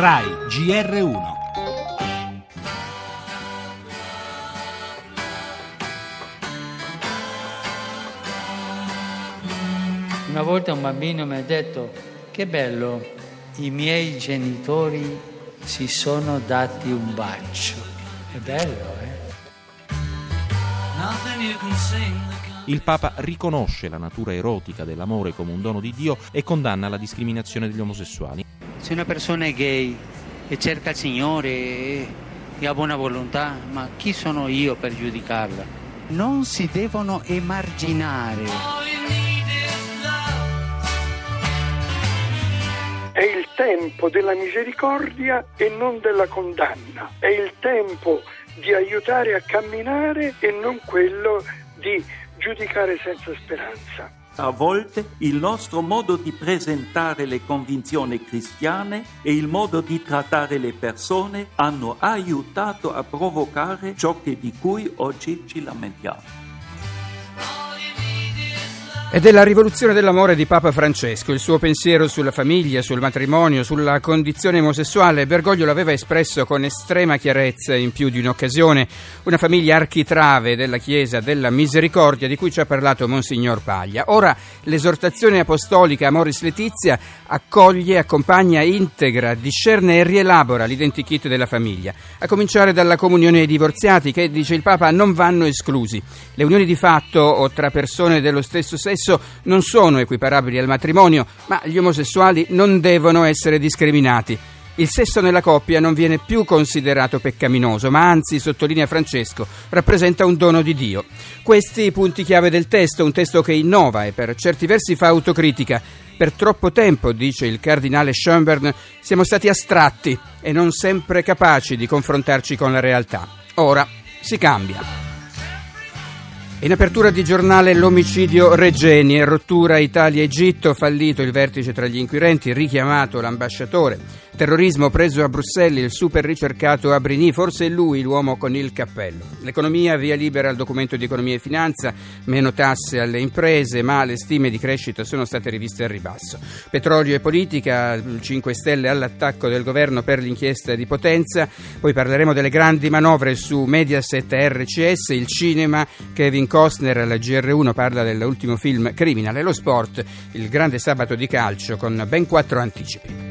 RAI GR1 Una volta un bambino mi ha detto che bello, i miei genitori si sono dati un bacio. È bello, eh? Il Papa riconosce la natura erotica dell'amore come un dono di Dio e condanna la discriminazione degli omosessuali. Se una persona è gay e cerca il Signore e, e ha buona volontà, ma chi sono io per giudicarla? Non si devono emarginare. È il tempo della misericordia e non della condanna. È il tempo di aiutare a camminare e non quello di giudicare senza speranza. A volte il nostro modo di presentare le convinzioni cristiane e il modo di trattare le persone hanno aiutato a provocare ciò che di cui oggi ci lamentiamo. È la rivoluzione dell'amore di Papa Francesco, il suo pensiero sulla famiglia, sul matrimonio, sulla condizione omosessuale. Bergoglio l'aveva espresso con estrema chiarezza in più di un'occasione. Una famiglia architrave della Chiesa della Misericordia di cui ci ha parlato Monsignor Paglia. Ora l'esortazione apostolica Amoris Letizia accoglie, accompagna, integra, discerne e rielabora l'identikit della famiglia. A cominciare dalla comunione ai divorziati che, dice il Papa, non vanno esclusi. Le unioni di fatto o tra persone dello stesso sesso sesso non sono equiparabili al matrimonio, ma gli omosessuali non devono essere discriminati. Il sesso nella coppia non viene più considerato peccaminoso, ma anzi, sottolinea Francesco, rappresenta un dono di Dio. Questi i punti chiave del testo, un testo che innova e per certi versi fa autocritica. Per troppo tempo, dice il cardinale Schönberg, siamo stati astratti e non sempre capaci di confrontarci con la realtà. Ora si cambia. In apertura di giornale l'omicidio Regeni, rottura Italia-Egitto, fallito il vertice tra gli inquirenti, richiamato l'ambasciatore. Terrorismo preso a Bruxelles, il super ricercato Abrini, forse lui l'uomo con il cappello. L'economia via libera al documento di economia e finanza, meno tasse alle imprese, ma le stime di crescita sono state riviste al ribasso. Petrolio e politica, 5 Stelle all'attacco del governo per l'inchiesta di Potenza, poi parleremo delle grandi manovre su Mediaset e RCS, il cinema, Kevin Costner alla GR1 parla dell'ultimo film Criminal e lo sport, il grande sabato di calcio con ben quattro anticipi.